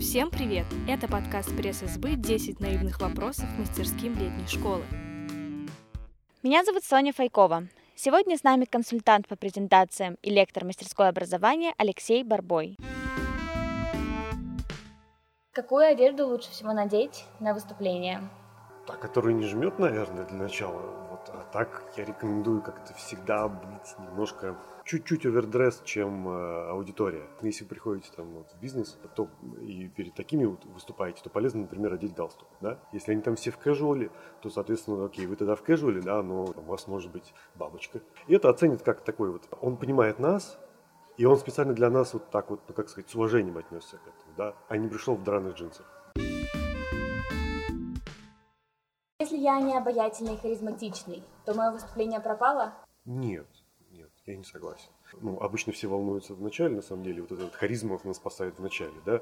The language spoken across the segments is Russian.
Всем привет! Это подкаст пресс-СБ «10 наивных вопросов мастерским летней школы». Меня зовут Соня Файкова. Сегодня с нами консультант по презентациям и лектор мастерского образования Алексей Барбой. Какую одежду лучше всего надеть на выступление? Та, которая не жмет, наверное, для начала. Вот. А так я рекомендую как-то всегда быть немножко чуть-чуть овердресс, чем э, аудитория. Если вы приходите там вот, в бизнес, то и перед такими вот выступаете, то полезно, например, одеть галстук. Да? Если они там все в кэжуале, то, соответственно, окей, вы тогда в кэжуале, да, но у вас может быть бабочка. И это оценит как такой вот, он понимает нас, и он специально для нас вот так вот, ну, как сказать, с уважением отнесся к этому, да, а не пришел в драных джинсах. Если я не обаятельный и харизматичный, то мое выступление пропало? Нет, я не согласен. Ну, обычно все волнуются в начале, на самом деле, вот этот харизма нас спасает в начале, да.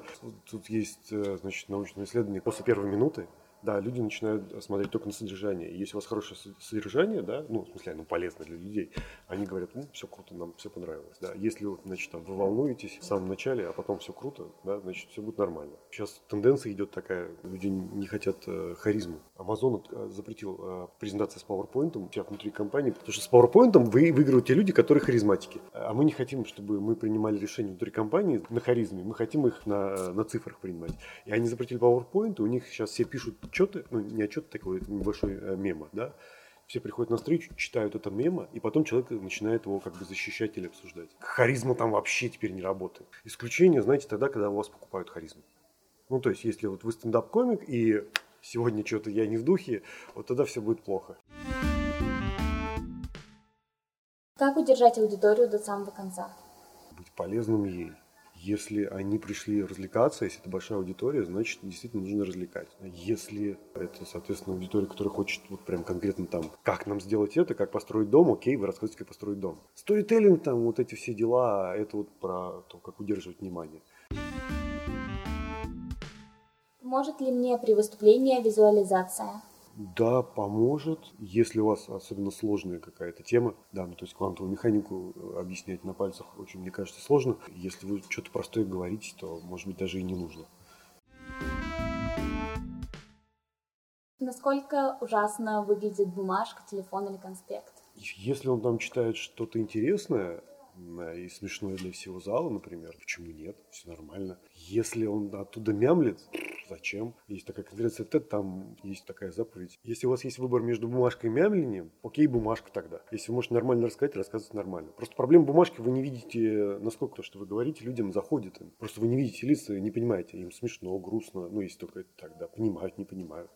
Тут, есть, э, значит, научное исследование после первой минуты, да, люди начинают смотреть только на содержание. Если у вас хорошее содержание, да, ну, в смысле, оно полезно для людей, они говорят, ну, все круто, нам все понравилось, да. Если, вот, значит, там, вы волнуетесь в самом начале, а потом все круто, да, значит, все будет нормально. Сейчас тенденция идет такая, люди не хотят э, харизму. Amazon э, запретил э, презентации с PowerPoint у себя внутри компании, потому что с PowerPoint вы, выигрывают те люди, которые харизматики. А мы не хотим, чтобы мы принимали решения внутри компании на харизме, мы хотим их на, на цифрах принимать. И они запретили PowerPoint, у них сейчас все пишут отчеты, ну не отчеты такой, небольшой э, мемо, да, все приходят на встречу, читают это мемо, и потом человек начинает его как бы защищать или обсуждать. Харизма там вообще теперь не работает. Исключение, знаете, тогда, когда у вас покупают харизму. Ну, то есть, если вот вы стендап-комик, и сегодня что-то я не в духе, вот тогда все будет плохо. Как удержать аудиторию до самого конца? Быть полезным ей. Если они пришли развлекаться, если это большая аудитория, значит, действительно нужно развлекать. Если это, соответственно, аудитория, которая хочет вот прям конкретно там, как нам сделать это, как построить дом, окей, вы рассказываете, как построить дом. Сторителлинг, там, вот эти все дела, это вот про то, как удерживать внимание. Может ли мне при выступлении визуализация? Да, поможет, если у вас особенно сложная какая-то тема. Да, ну то есть квантовую механику э, объяснять на пальцах очень, мне кажется, сложно. Если вы что-то простое говорите, то, может быть, даже и не нужно. Насколько ужасно выглядит бумажка, телефон или конспект? Если он там читает что-то интересное, и смешное для всего зала, например, почему нет? Все нормально. Если он оттуда мямлит, зачем? Есть такая конференция TED, там есть такая заповедь. Если у вас есть выбор между бумажкой и мямлением, окей, бумажка тогда. Если вы можете нормально рассказать, рассказывать нормально. Просто проблема бумажки, вы не видите, насколько то, что вы говорите, людям заходит. Просто вы не видите лица, не понимаете, им смешно, грустно. Ну, если только это тогда понимают, не понимают.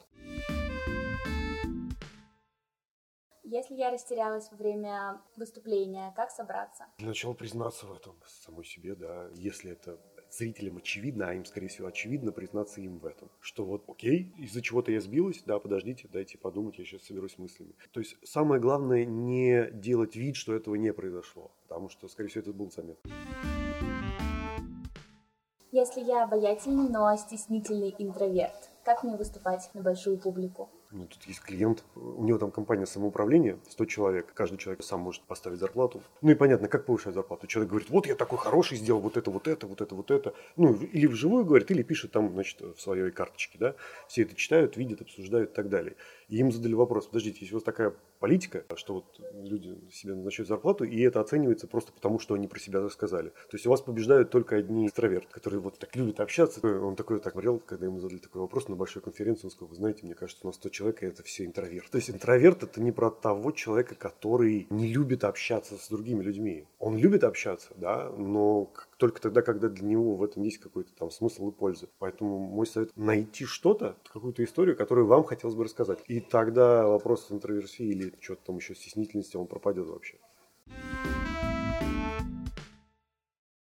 Если я растерялась во время выступления, как собраться? Для начала признаться в этом самой себе, да. Если это зрителям очевидно, а им, скорее всего, очевидно, признаться им в этом. Что вот, окей, из-за чего-то я сбилась, да, подождите, дайте подумать, я сейчас соберусь мыслями. То есть самое главное не делать вид, что этого не произошло, потому что, скорее всего, это был заметно. Если я обаятельный, но стеснительный интроверт, как мне выступать на большую публику? Ну, тут есть клиент, у него там компания самоуправления, 100 человек, каждый человек сам может поставить зарплату. Ну и понятно, как повышать зарплату. Человек говорит, вот я такой хороший, сделал вот это, вот это, вот это, вот это. Ну, или вживую говорит, или пишет там, значит, в своей карточке, да. Все это читают, видят, обсуждают и так далее. И им задали вопрос, подождите, если у вас такая политика, что вот люди себе назначают зарплату, и это оценивается просто потому, что они про себя рассказали. То есть у вас побеждают только одни экстраверты, которые вот так любят общаться. Он такой так говорил, когда ему задали такой вопрос на большой конференции, он сказал, вы знаете, мне кажется, у нас 100 человек, и это все интроверты. То есть интроверт это не про того человека, который не любит общаться с другими людьми. Он любит общаться, да, но только тогда, когда для него в этом есть какой-то там смысл и польза. Поэтому мой совет найти что-то, какую-то историю, которую вам хотелось бы рассказать. И тогда вопрос интроверсии или что-то там еще стеснительности, он пропадет вообще.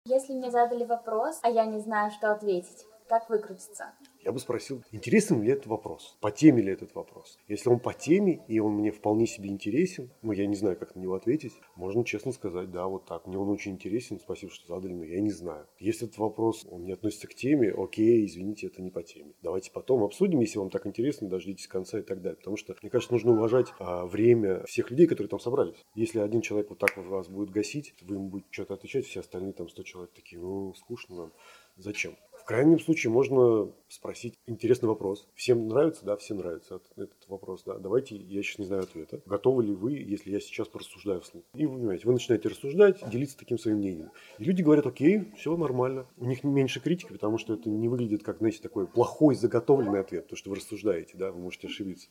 Если мне задали вопрос, а я не знаю, что ответить, как выкрутиться? я бы спросил, интересен ли этот вопрос, по теме ли этот вопрос. Если он по теме, и он мне вполне себе интересен, ну, я не знаю, как на него ответить, можно честно сказать, да, вот так, мне он очень интересен, спасибо, что задали, но я не знаю. Если этот вопрос, он не относится к теме, окей, извините, это не по теме. Давайте потом обсудим, если вам так интересно, дождитесь конца и так далее. Потому что, мне кажется, нужно уважать а, время всех людей, которые там собрались. Если один человек вот так вас будет гасить, вы ему будете что-то отвечать, все остальные там 100 человек такие, ну, скучно нам. Зачем? В крайнем случае можно спросить интересный вопрос. Всем нравится? Да, всем нравится этот вопрос. Да. Давайте, я сейчас не знаю ответа. Готовы ли вы, если я сейчас порассуждаю вслух? И вы понимаете, вы начинаете рассуждать, делиться таким своим мнением. И люди говорят, окей, все нормально. У них меньше критики, потому что это не выглядит как, знаете, такой плохой заготовленный ответ, то, что вы рассуждаете, да, вы можете ошибиться.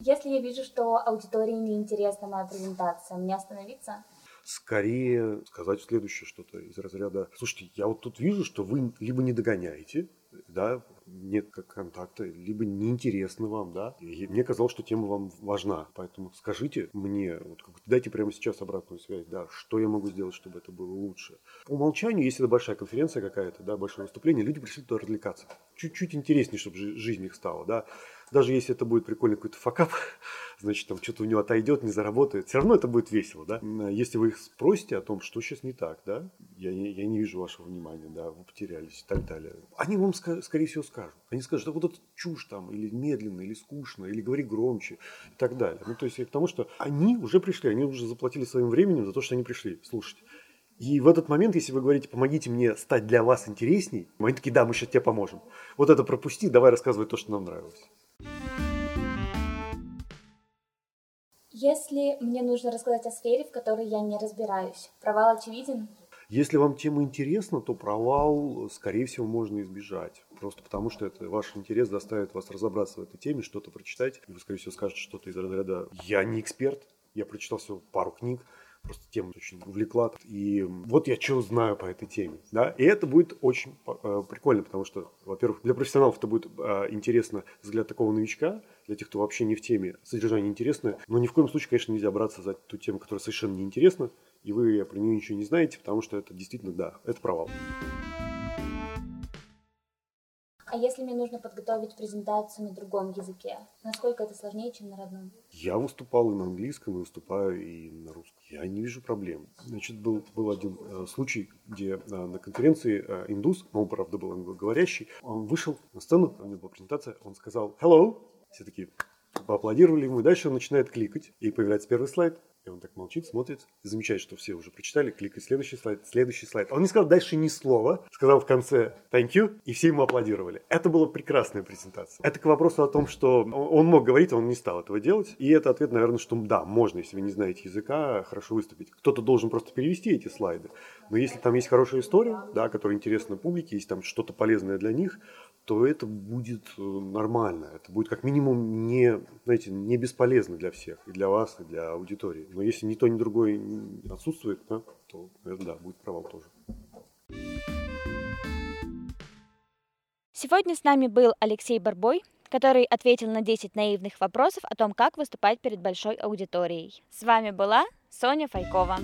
Если я вижу, что аудитории неинтересна моя презентация, мне остановиться? Скорее сказать следующее что-то из разряда, слушайте, я вот тут вижу, что вы либо не догоняете, да, нет как контакта, либо неинтересно вам, да. И мне казалось, что тема вам важна, поэтому скажите мне, вот, дайте прямо сейчас обратную связь, да, что я могу сделать, чтобы это было лучше. По умолчанию, если это большая конференция какая-то, да, большое выступление, люди пришли туда развлекаться. Чуть-чуть интереснее, чтобы жизнь их стала, да даже если это будет прикольный какой-то факап, значит, там что-то у него отойдет, не заработает, все равно это будет весело, да. Если вы их спросите о том, что сейчас не так, да, я я не вижу вашего внимания, да, вы потерялись и так далее, они вам, скорее всего, скажут. Они скажут, да вот это чушь там, или медленно, или скучно, или говори громче и так далее. Ну, то есть, к тому, что они уже пришли, они уже заплатили своим временем за то, что они пришли слушать. И в этот момент, если вы говорите, помогите мне стать для вас интересней, они такие, да, мы сейчас тебе поможем. Вот это пропусти, давай рассказывай то, что нам нравилось. Если мне нужно рассказать о сфере, в которой я не разбираюсь, провал очевиден? Если вам тема интересна, то провал, скорее всего, можно избежать. Просто потому, что это ваш интерес заставит вас разобраться в этой теме, что-то прочитать. И вы, скорее всего, скажете что-то из разряда «Я не эксперт, я прочитал всего пару книг, просто тема очень увлекла. И вот я что знаю по этой теме. Да? И это будет очень э, прикольно, потому что, во-первых, для профессионалов это будет э, интересно взгляд такого новичка, для тех, кто вообще не в теме, содержание интересное. Но ни в коем случае, конечно, нельзя браться за ту тему, которая совершенно неинтересна, и вы про нее ничего не знаете, потому что это действительно, да, это провал. А если мне нужно подготовить презентацию на другом языке, насколько это сложнее, чем на родном? Я выступал и на английском, и выступаю и на русском. Я не вижу проблем. Значит, был, был один э, случай, где э, на конференции э, индус, он, правда, был англоговорящий, он вышел на сцену, у него была презентация, он сказал «Hello!» Все такие поаплодировали ему, и дальше он начинает кликать, и появляется первый слайд, и он так молчит, смотрит, замечает, что все уже прочитали, кликает следующий слайд, следующий слайд. Он не сказал дальше ни слова, сказал в конце thank you, и все ему аплодировали. Это была прекрасная презентация. Это к вопросу о том, что он мог говорить, а он не стал этого делать. И это ответ, наверное, что да, можно, если вы не знаете языка, хорошо выступить. Кто-то должен просто перевести эти слайды. Но если там есть хорошая история, да, которая интересна публике, есть там что-то полезное для них, то это будет э, нормально. Это будет как минимум не, знаете, не бесполезно для всех, и для вас, и для аудитории. Но если ни то, ни другое отсутствует, да, то это да, будет провал тоже. Сегодня с нами был Алексей Барбой, который ответил на 10 наивных вопросов о том, как выступать перед большой аудиторией. С вами была Соня Файкова.